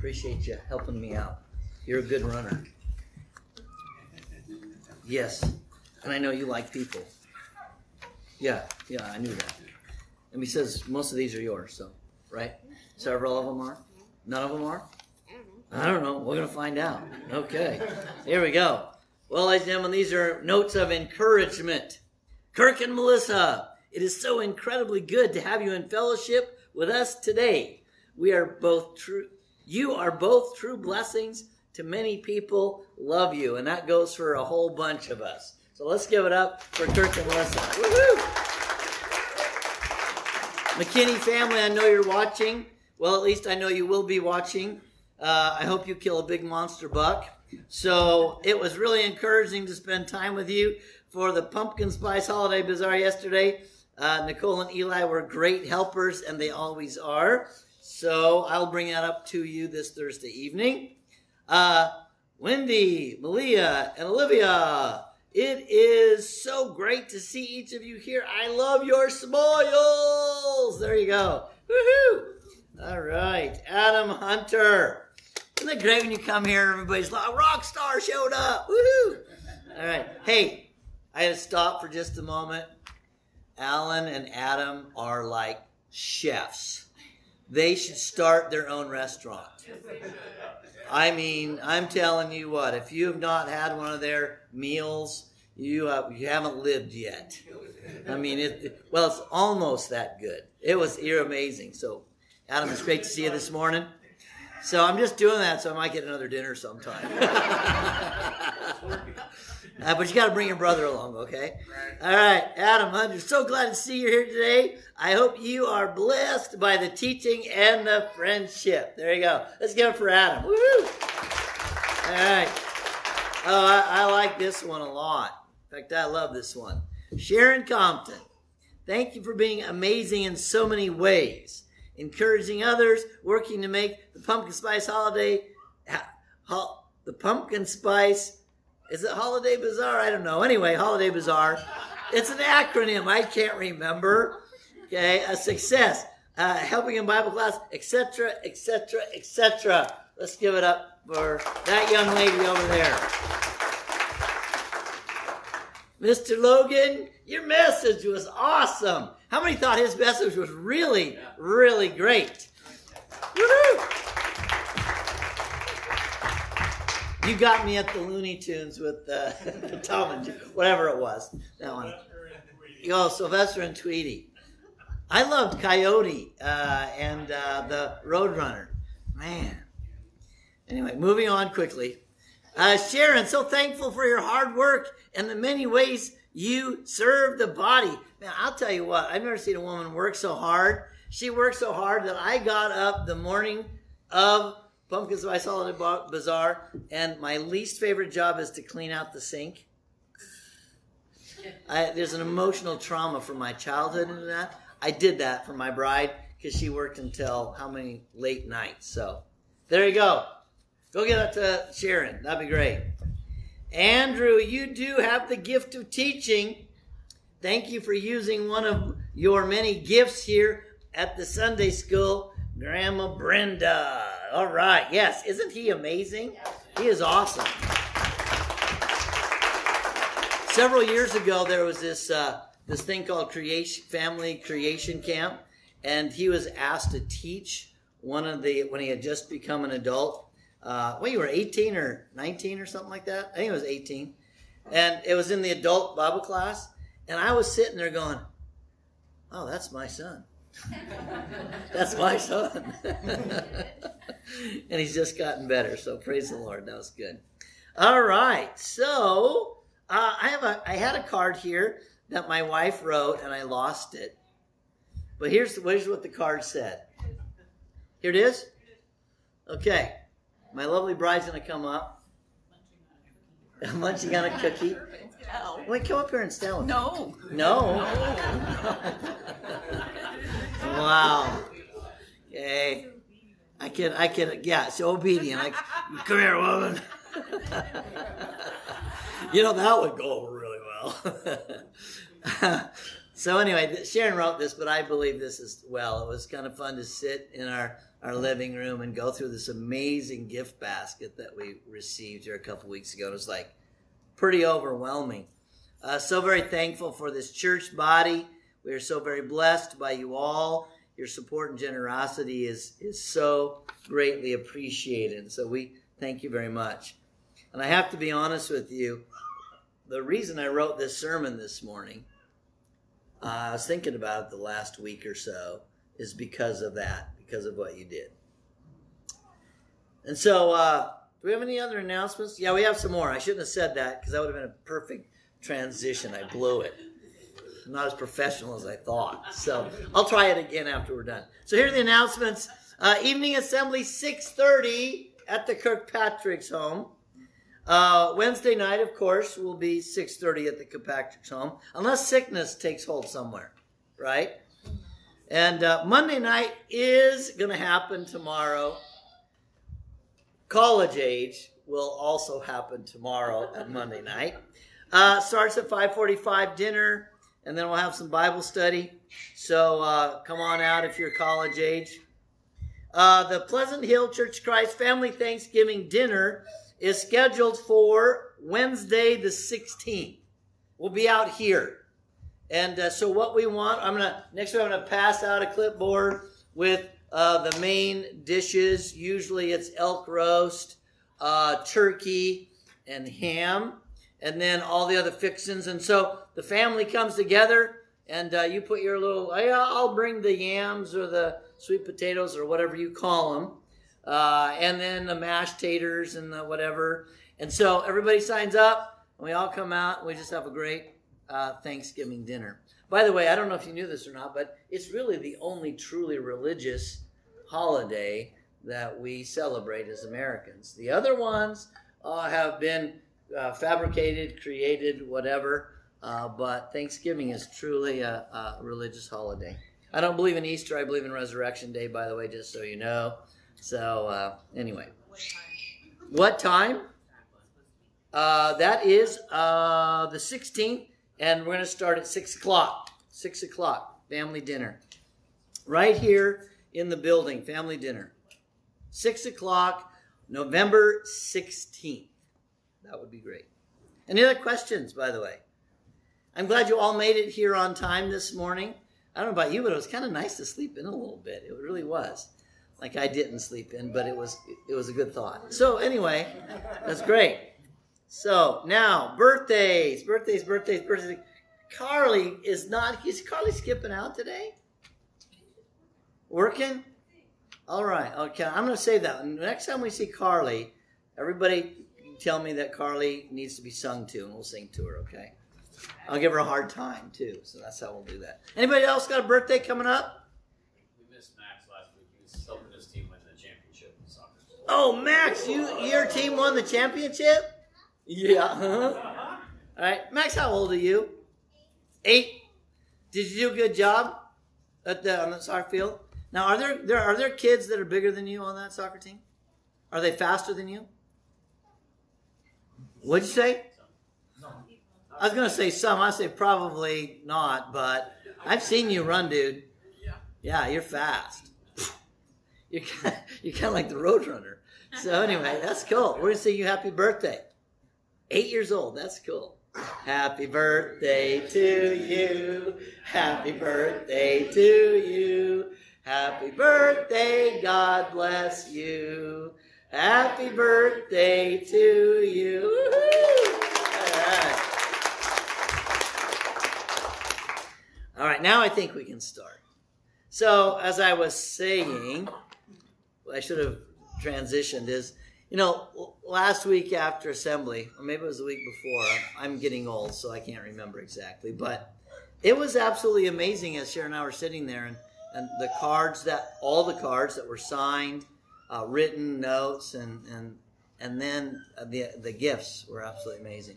Appreciate you helping me out. You're a good runner. Yes. And I know you like people. Yeah, yeah, I knew that. And he says most of these are yours, so, right? Several of them are? None of them are? I don't know. We're going to find out. Okay. Here we go. Well, ladies and gentlemen, these are notes of encouragement. Kirk and Melissa, it is so incredibly good to have you in fellowship with us today. We are both true, you are both true blessings to many people. Love you. And that goes for a whole bunch of us. So let's give it up for Kirk and Melissa. Woohoo! McKinney family, I know you're watching. Well, at least I know you will be watching. Uh, I hope you kill a big monster buck. So it was really encouraging to spend time with you for the Pumpkin Spice Holiday Bazaar yesterday. Uh, Nicole and Eli were great helpers, and they always are. So I'll bring that up to you this Thursday evening. Uh, Wendy, Malia, and Olivia, it is so great to see each of you here. I love your smiles. There you go. Woohoo! All right, Adam Hunter. Isn't it great when you come here everybody's like, rock star showed up? Woohoo! All right. Hey, I had to stop for just a moment. Alan and Adam are like chefs. They should start their own restaurant. I mean, I'm telling you what, if you have not had one of their meals, you, uh, you haven't lived yet. I mean, it, well, it's almost that good. It was, you're amazing. So, Adam, it's great to see you this morning. So I'm just doing that so I might get another dinner sometime. Uh, but you got to bring your brother along, okay? All right, Adam Hunter, so glad to see you here today. I hope you are blessed by the teaching and the friendship. There you go. Let's give it for Adam. Woo! All right. Oh, I, I like this one a lot. In fact, I love this one. Sharon Compton, thank you for being amazing in so many ways, encouraging others, working to make the pumpkin spice holiday, the pumpkin spice is it Holiday Bazaar? I don't know. Anyway, Holiday Bazaar. It's an acronym. I can't remember. Okay, a success. Uh, helping in Bible class, etc., etc., etc. Let's give it up for that young lady over there. Mr. Logan, your message was awesome. How many thought his message was really, really great? Woo-hoo! You got me at the Looney Tunes with uh, Tom and whatever it was. That one. Oh, Sylvester and Tweety. I loved Coyote uh, and uh, the Roadrunner. Man. Anyway, moving on quickly. Uh, Sharon, so thankful for your hard work and the many ways you serve the body. Man, I'll tell you what, I've never seen a woman work so hard. She worked so hard that I got up the morning of Pumpkin in a Bazaar, and my least favorite job is to clean out the sink. I, there's an emotional trauma from my childhood in that. I did that for my bride because she worked until how many late nights. So there you go. Go get that to Sharon. That'd be great. Andrew, you do have the gift of teaching. Thank you for using one of your many gifts here at the Sunday school. Grandma Brenda. All right. Yes. Isn't he amazing? He is awesome. Several years ago, there was this uh, this thing called creation family creation camp, and he was asked to teach one of the when he had just become an adult. Uh, well, you were 18 or 19 or something like that. I think it was 18, and it was in the adult Bible class. And I was sitting there going, "Oh, that's my son." That's my son. and he's just gotten better. So praise the Lord. That was good. All right. So uh, I have a I had a card here that my wife wrote and I lost it. But here's here's what the card said. Here it is. Okay. My lovely bride's gonna come up. Munching on a cookie. Wait, come up here and stand with No. No. Wow. Okay. I can, I can, yeah, so obedient. Like, come here, woman. you know, that would go over really well. So anyway, Sharon wrote this, but I believe this as well. It was kind of fun to sit in our our living room and go through this amazing gift basket that we received here a couple weeks ago. It was like pretty overwhelming. Uh, so very thankful for this church body. We are so very blessed by you all. Your support and generosity is is so greatly appreciated. So we thank you very much. And I have to be honest with you. The reason I wrote this sermon this morning, uh, I was thinking about it the last week or so, is because of that because of what you did. And so, uh, do we have any other announcements? Yeah, we have some more. I shouldn't have said that because that would have been a perfect transition. I blew it. Not as professional as I thought. So I'll try it again after we're done. So here are the announcements. Uh, evening assembly 6.30 at the Kirkpatrick's home. Uh, Wednesday night, of course, will be 6.30 at the Kirkpatrick's home, unless sickness takes hold somewhere, right? And uh, Monday night is going to happen tomorrow. College age will also happen tomorrow at Monday night. Uh, starts at 5:45 dinner, and then we'll have some Bible study. So uh, come on out if you're college age. Uh, the Pleasant Hill Church Christ Family Thanksgiving dinner is scheduled for Wednesday the 16th. We'll be out here. And uh, so what we want, I'm gonna next week I'm gonna pass out a clipboard with uh, the main dishes. Usually it's elk roast, uh, turkey, and ham, and then all the other fixins. And so the family comes together, and uh, you put your little. I'll bring the yams or the sweet potatoes or whatever you call them, uh, and then the mashed taters and the whatever. And so everybody signs up, and we all come out. And we just have a great uh, Thanksgiving dinner. By the way, I don't know if you knew this or not, but it's really the only truly religious holiday that we celebrate as Americans. The other ones uh, have been uh, fabricated, created, whatever, uh, but Thanksgiving is truly a, a, religious holiday. I don't believe in Easter, I believe in Resurrection Day, by the way, just so you know. So, uh, anyway. What time? Uh, that is uh, the 16th and we're going to start at 6 o'clock. 6 o'clock, family dinner. Right here in the building, family dinner. 6 o'clock, November 16th. That would be great. Any other questions, by the way? I'm glad you all made it here on time this morning. I don't know about you, but it was kind of nice to sleep in a little bit. It really was. Like I didn't sleep in, but it was it was a good thought. So anyway, that's great. So now birthdays, birthdays, birthdays, birthdays. Carly is not. Is Carly skipping out today? Working. All right. Okay. I'm going to say that next time we see Carly, everybody tell me that Carly needs to be sung to, and we'll sing to her. Okay. I'll give her a hard time too. So that's how we'll do that. Anybody else got a birthday coming up? We missed Max last week. He was helping his team win the championship in soccer. Oh, Max, you your team won the championship. Yeah. Huh? All right, Max. How old are you? Eight. Did you do a good job at the on the soccer field? Now, are there there are there kids that are bigger than you on that soccer team? Are they faster than you? What'd you say? I was gonna say some. I say probably not, but I've seen you run, dude. Yeah, you're fast. You're kind of, you're kind of like the road runner. So anyway, that's cool. We're gonna sing you happy birthday. Eight years old. That's cool. Happy birthday to you. Happy birthday to you. Happy birthday. God bless you. Happy birthday to you. All right. All right, now I think we can start. So, as I was saying, I should have transitioned is you know, last week after assembly, or maybe it was the week before, I'm getting old, so I can't remember exactly, but it was absolutely amazing as Sharon and I were sitting there and, and the cards that, all the cards that were signed, uh, written notes, and, and, and then the, the gifts were absolutely amazing.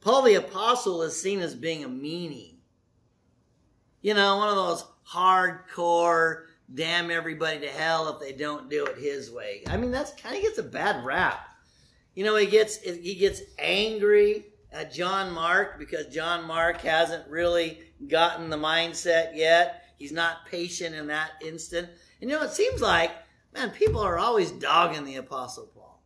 Paul the Apostle is seen as being a meanie. You know, one of those hardcore, damn everybody to hell if they don't do it his way. I mean, that's kind of gets a bad rap. You know, he gets he gets angry at John Mark because John Mark hasn't really gotten the mindset yet. He's not patient in that instant. And you know, it seems like, man, people are always dogging the Apostle Paul.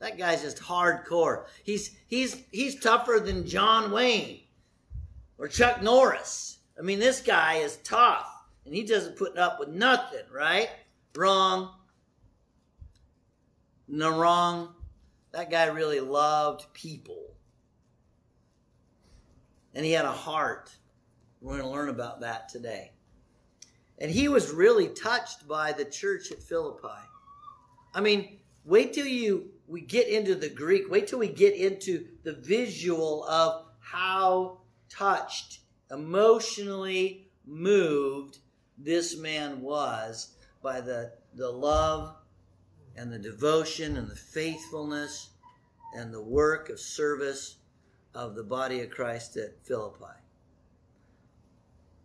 That guy's just hardcore. He's he's he's tougher than John Wayne or Chuck Norris. I mean, this guy is tough and he doesn't put up with nothing, right? Wrong. No wrong. That guy really loved people. And he had a heart. We're going to learn about that today. And he was really touched by the church at Philippi. I mean, wait till you we get into the Greek. Wait till we get into the visual of how touched, emotionally moved this man was by the, the love and the devotion and the faithfulness and the work of service of the body of Christ at Philippi.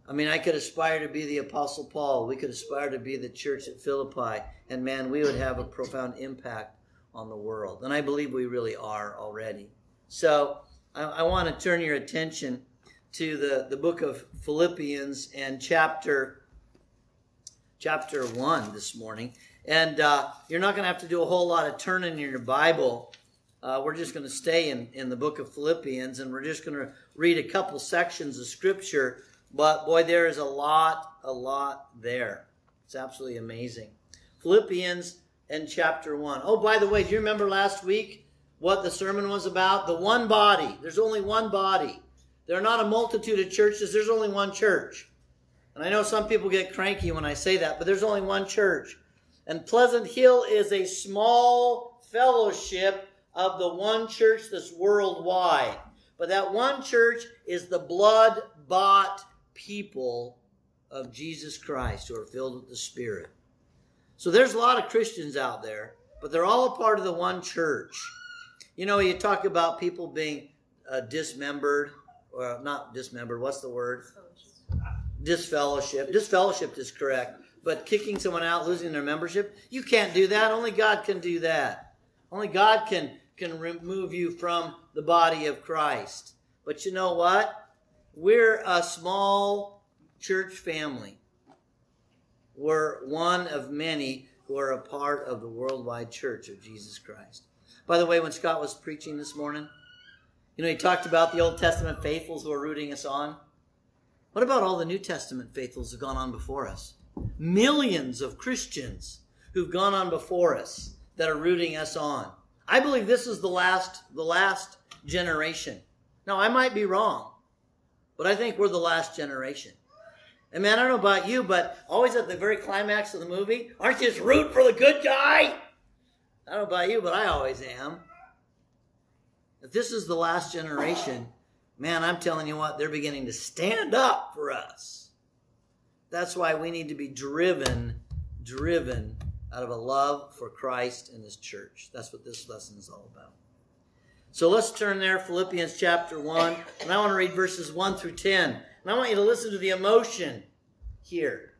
I mean, I could aspire to be the Apostle Paul. We could aspire to be the church at Philippi. And man, we would have a profound impact on the world. And I believe we really are already. So I, I want to turn your attention to the, the book of Philippians and chapter chapter 1 this morning. And uh, you're not going to have to do a whole lot of turning in your Bible. Uh, we're just going to stay in, in the book of Philippians and we're just going to read a couple sections of scripture. But boy, there is a lot, a lot there. It's absolutely amazing. Philippians and chapter 1. Oh, by the way, do you remember last week what the sermon was about? The one body. There's only one body. There are not a multitude of churches, there's only one church. And I know some people get cranky when I say that, but there's only one church. And Pleasant Hill is a small fellowship of the one church that's worldwide. But that one church is the blood bought people of Jesus Christ who are filled with the Spirit. So there's a lot of Christians out there, but they're all a part of the one church. You know, you talk about people being uh, dismembered, or not dismembered, what's the word? disfellowship. Disfellowship is correct, but kicking someone out, losing their membership, you can't do that. Only God can do that. Only God can can remove you from the body of Christ. But you know what? We're a small church family. We're one of many who are a part of the worldwide church of Jesus Christ. By the way, when Scott was preaching this morning, you know, he talked about the Old Testament faithfuls who are rooting us on. What about all the New Testament faithfuls who've gone on before us? Millions of Christians who've gone on before us that are rooting us on. I believe this is the last, the last generation. Now, I might be wrong, but I think we're the last generation. And man, I don't know about you, but always at the very climax of the movie, aren't you just rooting for the good guy? I don't know about you, but I always am. If this is the last generation, man, I'm telling you what, they're beginning to stand up for us. That's why we need to be driven, driven out of a love for Christ and His church. That's what this lesson is all about. So let's turn there, Philippians chapter 1, and I want to read verses 1 through 10. And I want you to listen to the emotion here.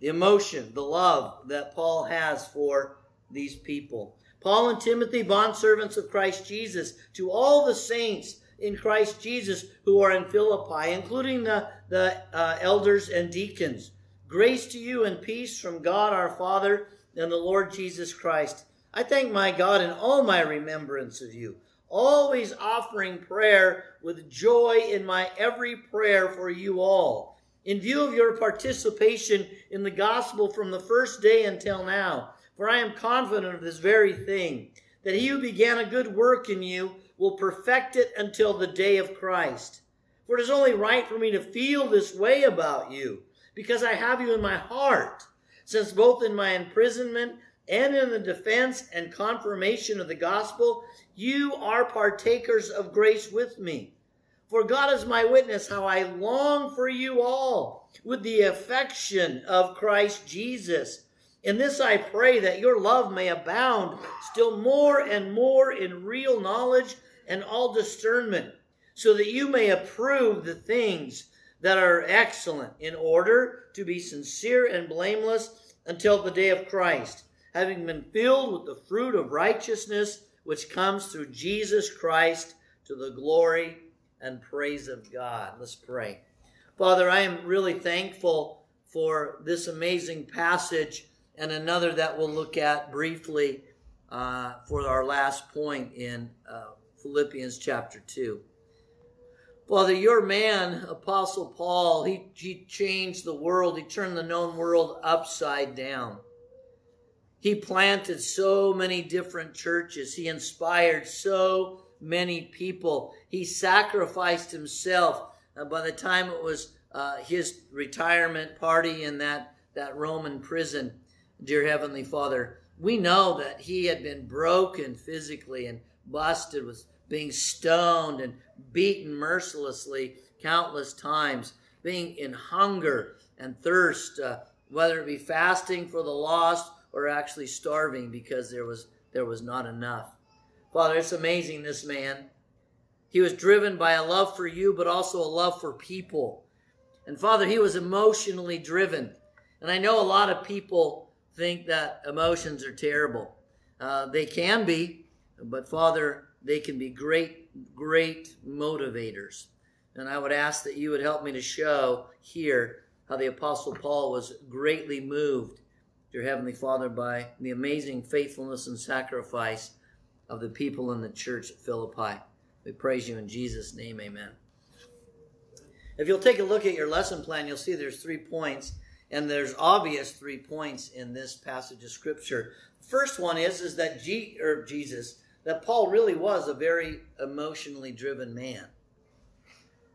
The emotion, the love that Paul has for these people. Paul and Timothy, bondservants of Christ Jesus, to all the saints in Christ Jesus who are in Philippi, including the, the uh, elders and deacons. Grace to you and peace from God our Father and the Lord Jesus Christ. I thank my God in all my remembrance of you, always offering prayer with joy in my every prayer for you all, in view of your participation in the gospel from the first day until now. For I am confident of this very thing, that he who began a good work in you will perfect it until the day of Christ. For it is only right for me to feel this way about you, because I have you in my heart, since both in my imprisonment and in the defense and confirmation of the gospel, you are partakers of grace with me. For God is my witness how I long for you all with the affection of Christ Jesus. In this I pray that your love may abound still more and more in real knowledge and all discernment, so that you may approve the things that are excellent, in order to be sincere and blameless until the day of Christ, having been filled with the fruit of righteousness which comes through Jesus Christ to the glory and praise of God. Let's pray. Father, I am really thankful for this amazing passage and another that we'll look at briefly uh, for our last point in uh, Philippians chapter 2. Father, your man, Apostle Paul, he, he changed the world. He turned the known world upside down. He planted so many different churches. He inspired so many people. He sacrificed himself. Uh, by the time it was uh, his retirement party in that, that Roman prison, dear Heavenly Father, we know that he had been broken physically and busted, was being stoned and beaten mercilessly countless times, being in hunger and thirst, uh, whether it be fasting for the lost or actually starving because there was there was not enough. Father, it's amazing this man. He was driven by a love for you, but also a love for people. And Father, he was emotionally driven. And I know a lot of people think that emotions are terrible. Uh, they can be, but Father, they can be great, great motivators. And I would ask that you would help me to show here how the Apostle Paul was greatly moved, dear Heavenly Father, by the amazing faithfulness and sacrifice of the people in the church at Philippi. We praise you in Jesus' name, amen. If you'll take a look at your lesson plan, you'll see there's three points, and there's obvious three points in this passage of scripture. First one is, is that G, or Jesus, that Paul really was a very emotionally driven man.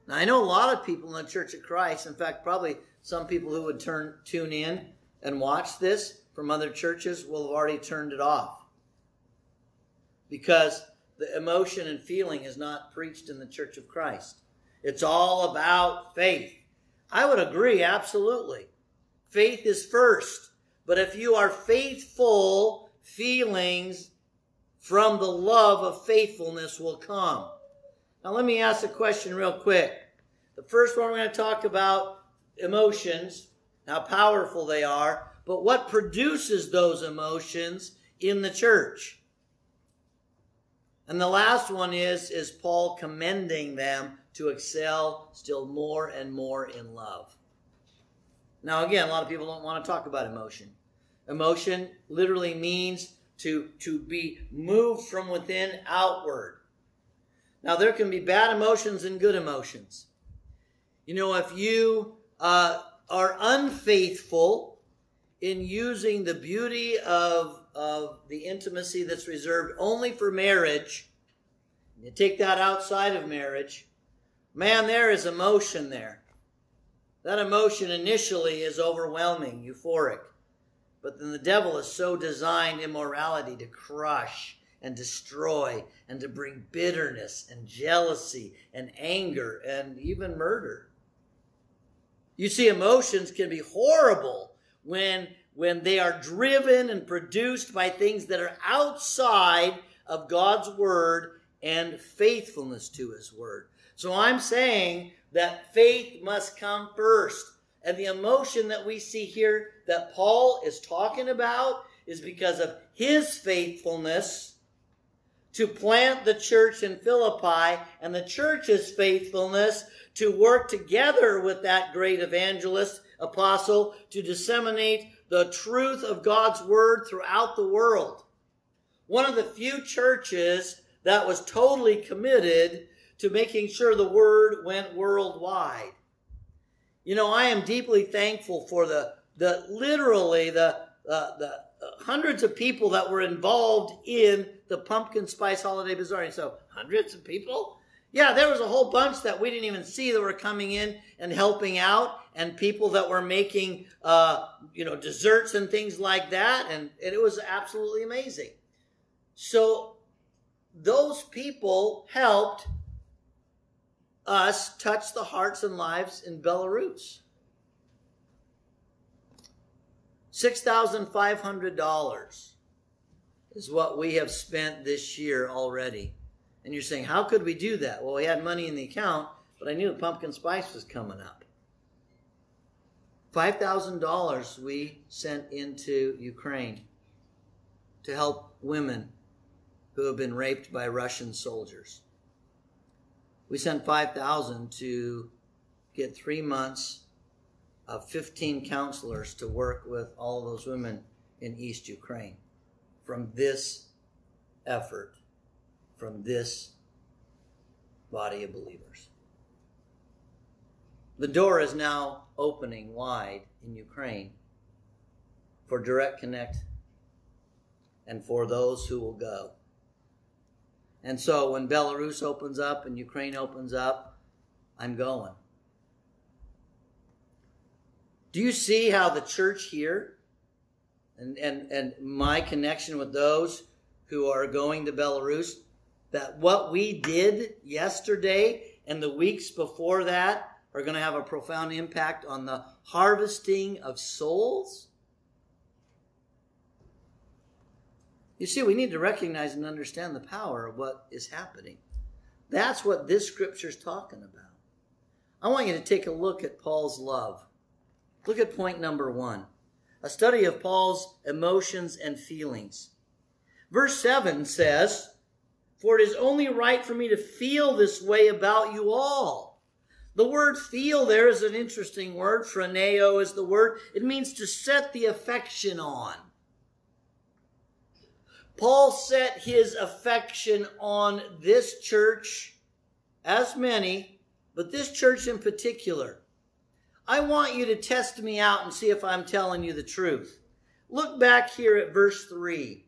Now, I know a lot of people in the Church of Christ, in fact, probably some people who would turn tune in and watch this from other churches will have already turned it off. Because the emotion and feeling is not preached in the Church of Christ. It's all about faith. I would agree, absolutely. Faith is first. But if you are faithful, feelings from the love of faithfulness will come. Now, let me ask a question real quick. The first one we're going to talk about emotions, how powerful they are, but what produces those emotions in the church? And the last one is is Paul commending them to excel still more and more in love. Now again, a lot of people don't want to talk about emotion. Emotion literally means to, to be moved from within outward. Now, there can be bad emotions and good emotions. You know, if you uh, are unfaithful in using the beauty of, of the intimacy that's reserved only for marriage, you take that outside of marriage, man, there is emotion there. That emotion initially is overwhelming, euphoric. But then the devil has so designed immorality to crush and destroy and to bring bitterness and jealousy and anger and even murder. You see, emotions can be horrible when, when they are driven and produced by things that are outside of God's word and faithfulness to his word. So I'm saying that faith must come first. And the emotion that we see here that Paul is talking about is because of his faithfulness to plant the church in Philippi and the church's faithfulness to work together with that great evangelist, apostle, to disseminate the truth of God's word throughout the world. One of the few churches that was totally committed to making sure the word went worldwide. You know, I am deeply thankful for the, the literally the, uh, the hundreds of people that were involved in the pumpkin spice holiday bazaar. And so hundreds of people? Yeah, there was a whole bunch that we didn't even see that were coming in and helping out and people that were making, uh, you know, desserts and things like that. And, and it was absolutely amazing. So those people helped us touch the hearts and lives in Belarus. $6,500 is what we have spent this year already. And you're saying, how could we do that? Well, we had money in the account, but I knew the pumpkin spice was coming up. $5,000 we sent into Ukraine to help women who have been raped by Russian soldiers. We sent 5,000 to get three months of 15 counselors to work with all those women in East Ukraine from this effort, from this body of believers. The door is now opening wide in Ukraine for Direct Connect and for those who will go. And so when Belarus opens up and Ukraine opens up, I'm going. Do you see how the church here and, and, and my connection with those who are going to Belarus, that what we did yesterday and the weeks before that are going to have a profound impact on the harvesting of souls? You see, we need to recognize and understand the power of what is happening. That's what this scripture is talking about. I want you to take a look at Paul's love. Look at point number one a study of Paul's emotions and feelings. Verse 7 says, For it is only right for me to feel this way about you all. The word feel there is an interesting word. Phroneo is the word. It means to set the affection on. Paul set his affection on this church, as many, but this church in particular. I want you to test me out and see if I'm telling you the truth. Look back here at verse 3.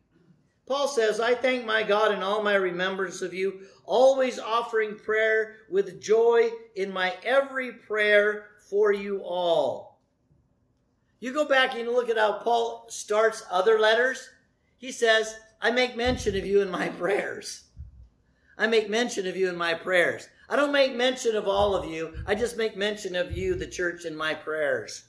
Paul says, I thank my God in all my remembrance of you, always offering prayer with joy in my every prayer for you all. You go back and look at how Paul starts other letters. He says, I make mention of you in my prayers. I make mention of you in my prayers. I don't make mention of all of you. I just make mention of you, the church, in my prayers.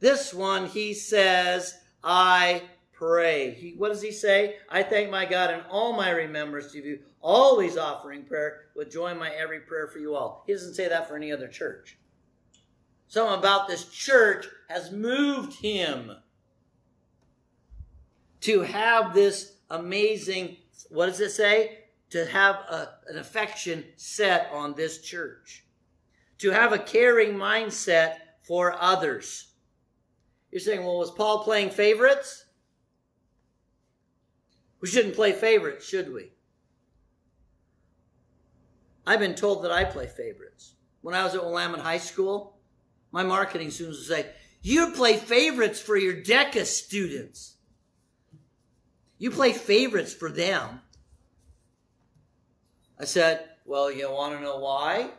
This one, he says, I pray. He, what does he say? I thank my God in all my remembrance of you, always offering prayer with joy in my every prayer for you all. He doesn't say that for any other church. Something about this church has moved him to have this amazing, what does it say? To have a, an affection set on this church, to have a caring mindset for others. You're saying, well, was Paul playing favorites? We shouldn't play favorites, should we? I've been told that I play favorites. When I was at Willamette High School, my marketing students would say, You play favorites for your DECA students. You play favorites for them. I said, Well, you want to know why?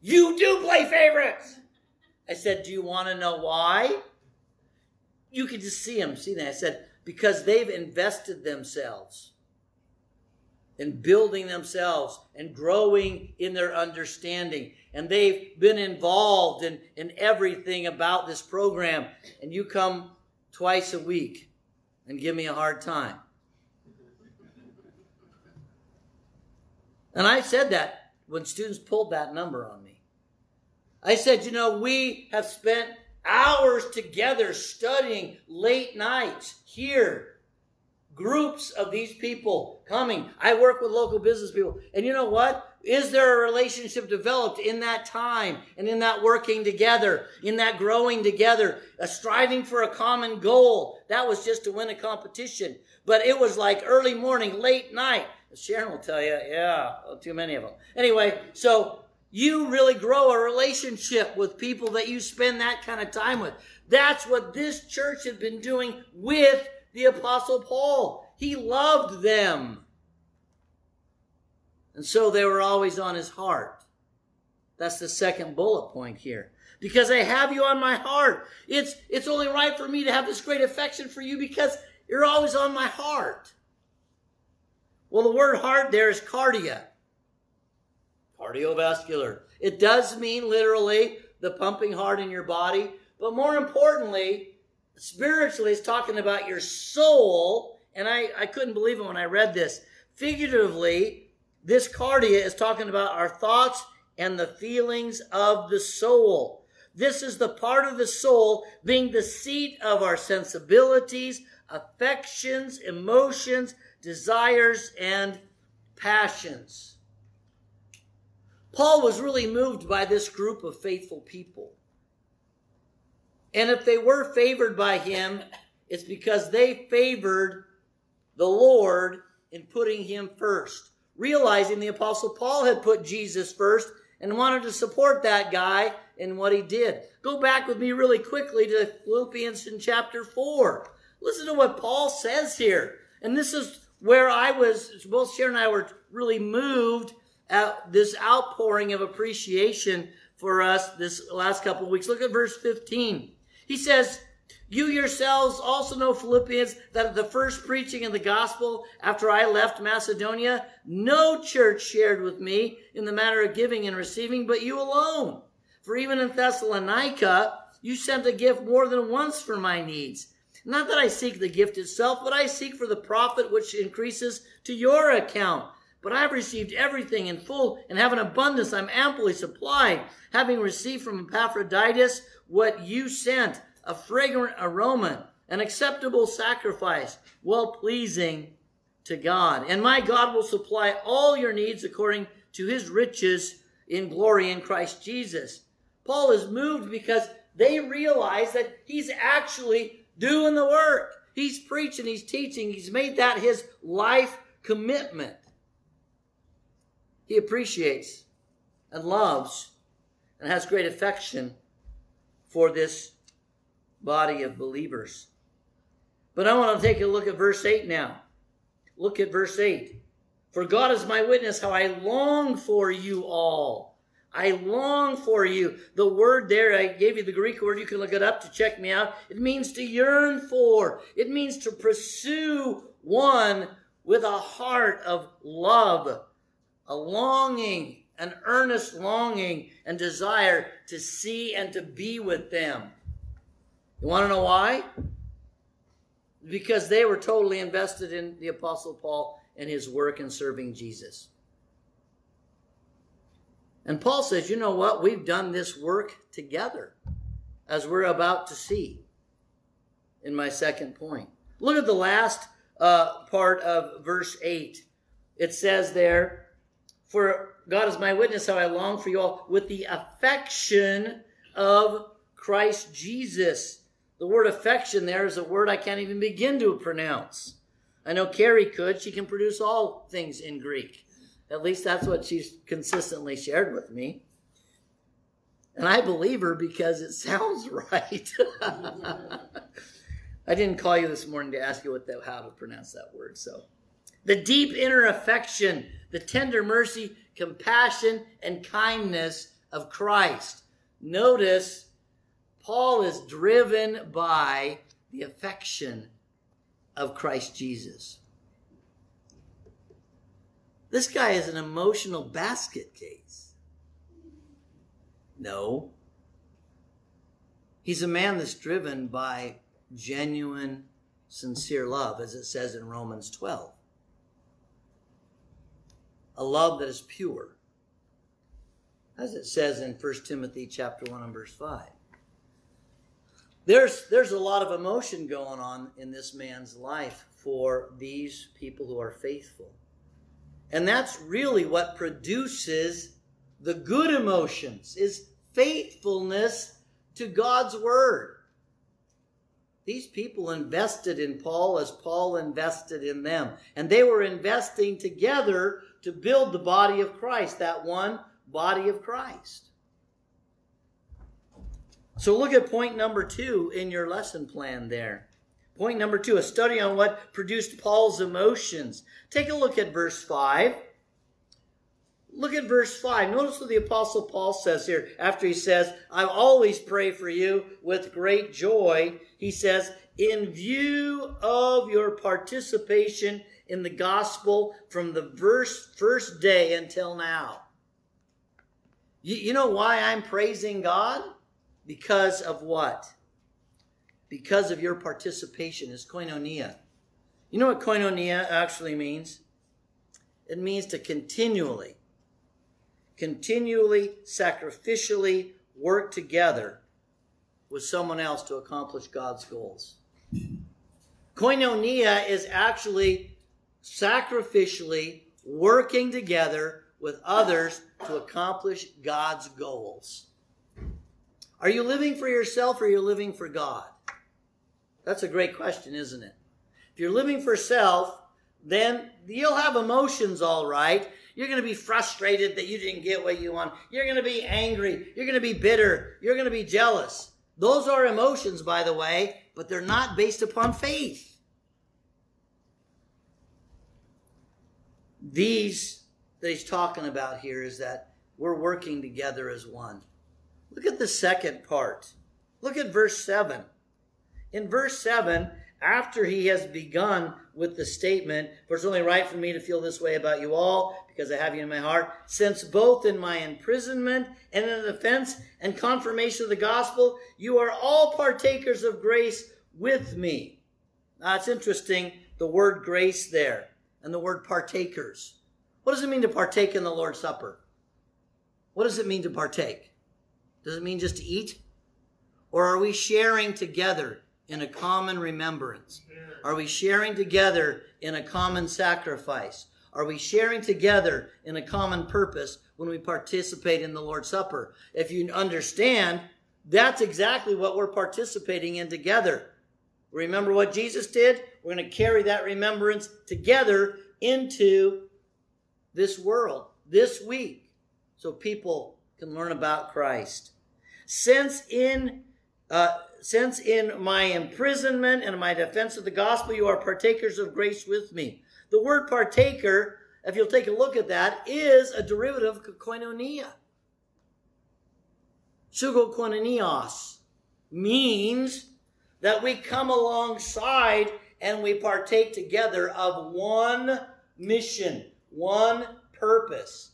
You do play favorites. I said, Do you want to know why? You could just see them, see that. I said, Because they've invested themselves in building themselves and growing in their understanding. And they've been involved in, in everything about this program. And you come twice a week and give me a hard time. And I said that when students pulled that number on me. I said, you know, we have spent hours together studying late nights here. Groups of these people coming. I work with local business people. And you know what? Is there a relationship developed in that time and in that working together, in that growing together, a striving for a common goal? That was just to win a competition. But it was like early morning, late night. Sharon will tell you, yeah, too many of them. Anyway, so you really grow a relationship with people that you spend that kind of time with. That's what this church had been doing with the Apostle Paul. He loved them. And so they were always on his heart. That's the second bullet point here. Because I have you on my heart. It's, it's only right for me to have this great affection for you because you're always on my heart. Well, the word heart there is cardia. Cardiovascular. It does mean literally the pumping heart in your body, but more importantly, spiritually, it's talking about your soul. And I, I couldn't believe it when I read this. Figuratively, this cardia is talking about our thoughts and the feelings of the soul. This is the part of the soul being the seat of our sensibilities, affections, emotions, desires, and passions. Paul was really moved by this group of faithful people. And if they were favored by him, it's because they favored the Lord in putting him first, realizing the Apostle Paul had put Jesus first and wanted to support that guy in what he did. Go back with me really quickly to Philippians in chapter 4. Listen to what Paul says here. And this is where I was, both Sharon and I were really moved at this outpouring of appreciation for us this last couple of weeks. Look at verse 15. He says, You yourselves also know, Philippians, that at the first preaching of the gospel after I left Macedonia, no church shared with me in the matter of giving and receiving, but you alone. For even in Thessalonica, you sent a gift more than once for my needs. Not that I seek the gift itself, but I seek for the profit which increases to your account. But I have received everything in full and have an abundance. I'm amply supplied, having received from Epaphroditus what you sent, a fragrant aroma, an acceptable sacrifice, well pleasing to God. And my God will supply all your needs according to his riches in glory in Christ Jesus. Paul is moved because they realize that he's actually doing the work. He's preaching, he's teaching, he's made that his life commitment. He appreciates and loves and has great affection for this body of believers. But I want to take a look at verse 8 now. Look at verse 8. For God is my witness how I long for you all. I long for you. The word there, I gave you the Greek word. You can look it up to check me out. It means to yearn for. It means to pursue one with a heart of love, a longing, an earnest longing and desire to see and to be with them. You want to know why? Because they were totally invested in the Apostle Paul and his work in serving Jesus. And Paul says, you know what? We've done this work together, as we're about to see in my second point. Look at the last uh, part of verse 8. It says there, For God is my witness how I long for you all with the affection of Christ Jesus. The word affection there is a word I can't even begin to pronounce. I know Carrie could. She can produce all things in Greek. At least that's what she's consistently shared with me. And I believe her because it sounds right. I didn't call you this morning to ask you what the, how to pronounce that word. So, the deep inner affection, the tender mercy, compassion, and kindness of Christ. Notice Paul is driven by the affection of Christ Jesus. This guy is an emotional basket case. No. He's a man that's driven by genuine, sincere love, as it says in Romans 12. A love that is pure, as it says in 1 Timothy chapter 1 and verse 5. There's, there's a lot of emotion going on in this man's life for these people who are faithful. And that's really what produces the good emotions is faithfulness to God's word. These people invested in Paul as Paul invested in them. And they were investing together to build the body of Christ, that one body of Christ. So look at point number two in your lesson plan there. Point number two, a study on what produced Paul's emotions. Take a look at verse 5. Look at verse 5. Notice what the Apostle Paul says here after he says, I always pray for you with great joy. He says, in view of your participation in the gospel from the verse, first day until now. You, you know why I'm praising God? Because of what? Because of your participation is koinonia. You know what koinonia actually means? It means to continually, continually, sacrificially work together with someone else to accomplish God's goals. Koinonia is actually sacrificially working together with others to accomplish God's goals. Are you living for yourself or are you living for God? That's a great question, isn't it? If you're living for self, then you'll have emotions all right. You're going to be frustrated that you didn't get what you want. You're going to be angry. You're going to be bitter. You're going to be jealous. Those are emotions, by the way, but they're not based upon faith. These that he's talking about here is that we're working together as one. Look at the second part. Look at verse 7. In verse 7, after he has begun with the statement, For it's only right for me to feel this way about you all, because I have you in my heart, since both in my imprisonment and in the defense and confirmation of the gospel, you are all partakers of grace with me. Now it's interesting, the word grace there and the word partakers. What does it mean to partake in the Lord's Supper? What does it mean to partake? Does it mean just to eat? Or are we sharing together in a common remembrance? Are we sharing together in a common sacrifice? Are we sharing together in a common purpose when we participate in the Lord's Supper? If you understand, that's exactly what we're participating in together. Remember what Jesus did? We're going to carry that remembrance together into this world this week so people can learn about Christ. Since in uh, since in my imprisonment and in my defense of the gospel you are partakers of grace with me. The word partaker, if you'll take a look at that, is a derivative of koinonia. Sugo koinonios means that we come alongside and we partake together of one mission, one purpose.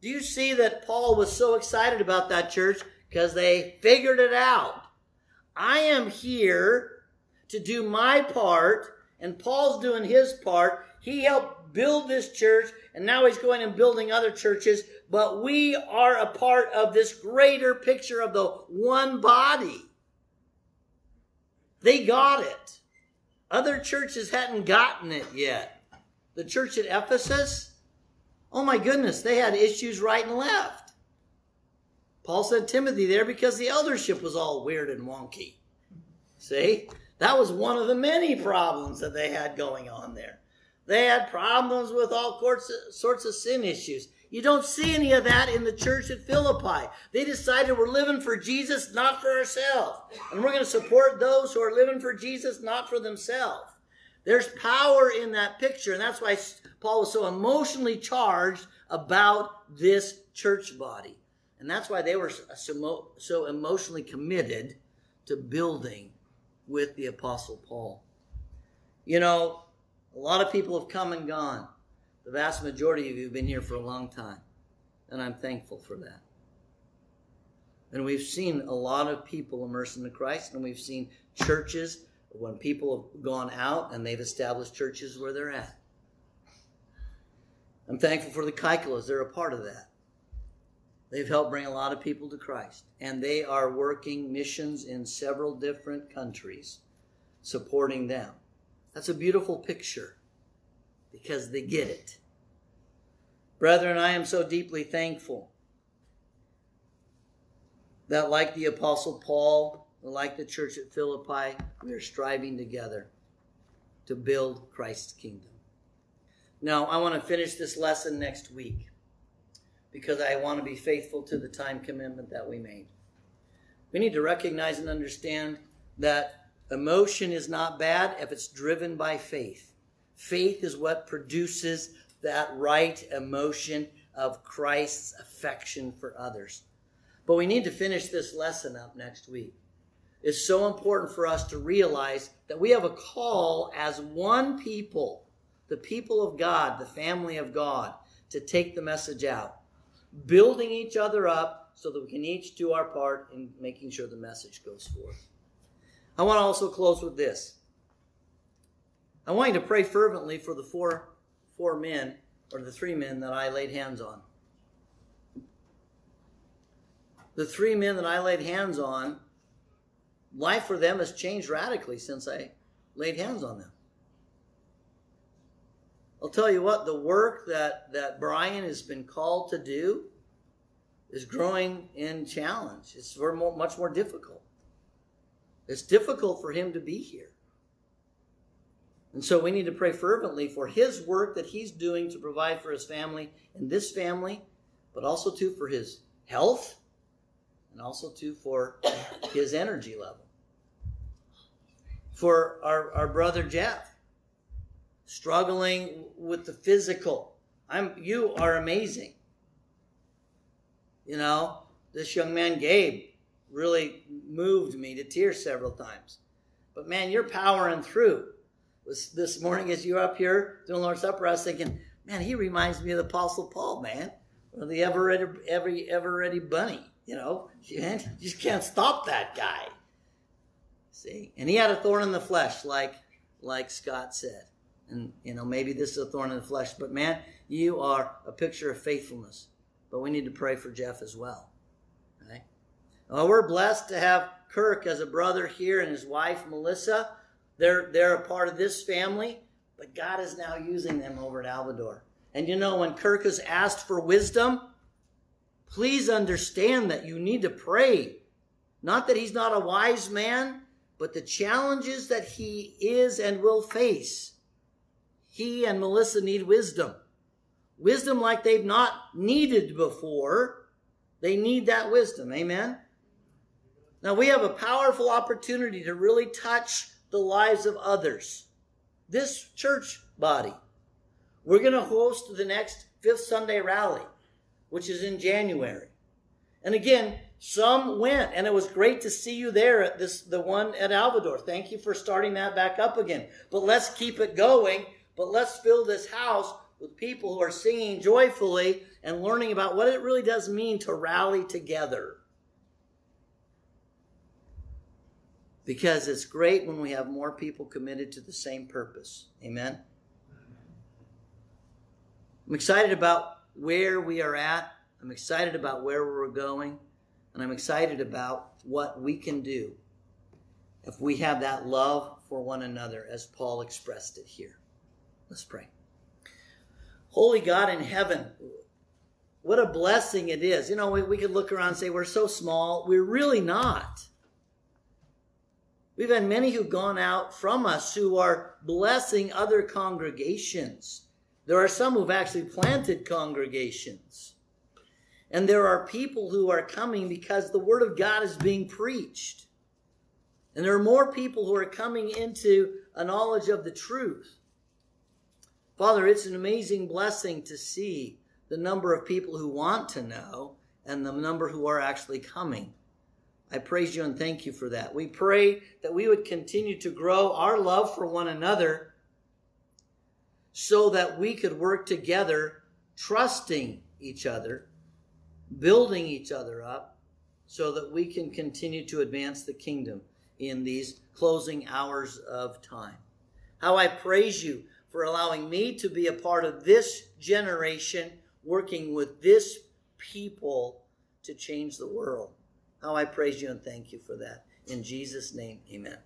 Do you see that Paul was so excited about that church because they figured it out? I am here to do my part, and Paul's doing his part. He helped build this church, and now he's going and building other churches, but we are a part of this greater picture of the one body. They got it. Other churches hadn't gotten it yet. The church at Ephesus, oh my goodness, they had issues right and left. Paul sent Timothy there because the eldership was all weird and wonky. See? That was one of the many problems that they had going on there. They had problems with all sorts of sin issues. You don't see any of that in the church at Philippi. They decided we're living for Jesus, not for ourselves. And we're going to support those who are living for Jesus, not for themselves. There's power in that picture, and that's why Paul was so emotionally charged about this church body. And that's why they were so emotionally committed to building with the Apostle Paul. You know, a lot of people have come and gone. The vast majority of you have been here for a long time, and I'm thankful for that. And we've seen a lot of people immersed into Christ, and we've seen churches when people have gone out and they've established churches where they're at. I'm thankful for the Kaikalas, they're a part of that. They've helped bring a lot of people to Christ, and they are working missions in several different countries, supporting them. That's a beautiful picture because they get it. Brethren, I am so deeply thankful that, like the Apostle Paul, like the church at Philippi, we are striving together to build Christ's kingdom. Now, I want to finish this lesson next week because I want to be faithful to the time commitment that we made. We need to recognize and understand that emotion is not bad if it's driven by faith. Faith is what produces that right emotion of Christ's affection for others. But we need to finish this lesson up next week. It's so important for us to realize that we have a call as one people, the people of God, the family of God, to take the message out, building each other up so that we can each do our part in making sure the message goes forth. I want to also close with this. I want you to pray fervently for the four, four men, or the three men that I laid hands on. The three men that I laid hands on, life for them has changed radically since I laid hands on them. I'll tell you what, the work that, that Brian has been called to do is growing in challenge. It's more, much more difficult. It's difficult for him to be here. And so we need to pray fervently for his work that he's doing to provide for his family and this family, but also too for his health and also too for his energy level. For our, our brother Jeff, struggling with the physical. I'm you are amazing. You know, this young man Gabe really moved me to tears several times. But man, you're powering through. This, this morning as you're up here doing Lord's Supper, I was thinking, man, he reminds me of the Apostle Paul, man. Or the ever ready, every ever ready bunny. You know, you just can't stop that guy. See, and he had a thorn in the flesh, like like Scott said. And, you know, maybe this is a thorn in the flesh, but man, you are a picture of faithfulness. But we need to pray for Jeff as well. Okay? Well, we're blessed to have Kirk as a brother here and his wife, Melissa. They're, they're a part of this family, but God is now using them over at Alvador. And you know, when Kirk has asked for wisdom, please understand that you need to pray. Not that he's not a wise man, but the challenges that he is and will face he and Melissa need wisdom. Wisdom like they've not needed before. They need that wisdom. Amen? Now we have a powerful opportunity to really touch the lives of others. This church body. We're going to host the next Fifth Sunday rally, which is in January. And again, some went, and it was great to see you there at this, the one at Alvador. Thank you for starting that back up again. But let's keep it going but let's fill this house with people who are singing joyfully and learning about what it really does mean to rally together. Because it's great when we have more people committed to the same purpose. Amen. I'm excited about where we are at. I'm excited about where we're going. And I'm excited about what we can do if we have that love for one another as Paul expressed it here. Let's pray. Holy God in heaven, what a blessing it is. You know, we, we could look around and say we're so small. We're really not. We've had many who've gone out from us who are blessing other congregations. There are some who've actually planted congregations. And there are people who are coming because the Word of God is being preached. And there are more people who are coming into a knowledge of the truth. Father, it's an amazing blessing to see the number of people who want to know and the number who are actually coming. I praise you and thank you for that. We pray that we would continue to grow our love for one another so that we could work together, trusting each other, building each other up, so that we can continue to advance the kingdom in these closing hours of time. How I praise you for allowing me to be a part of this generation, working with this people to change the world. How I praise you and thank you for that. In Jesus' name, amen.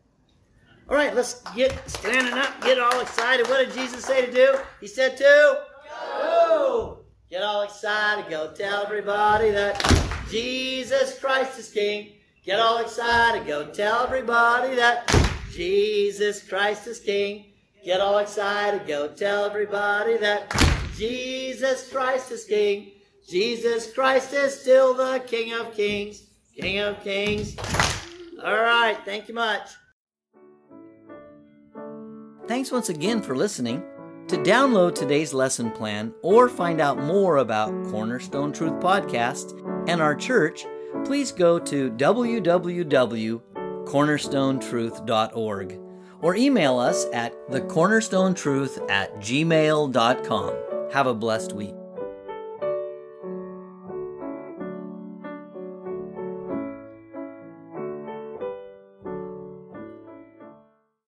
All right, let's get standing up, get all excited. What did Jesus say to do? He said to go. Get all excited, go tell everybody that Jesus Christ is King. Get all excited, go tell everybody that Jesus Christ is King. Get all excited, go tell everybody that Jesus Christ is King. Jesus Christ is still the King of Kings. King of Kings. All right, thank you much. Thanks once again for listening. To download today's lesson plan or find out more about Cornerstone Truth Podcast and our church, please go to www.cornerstonetruth.org or email us at thecornerstonetruth at gmail.com. Have a blessed week.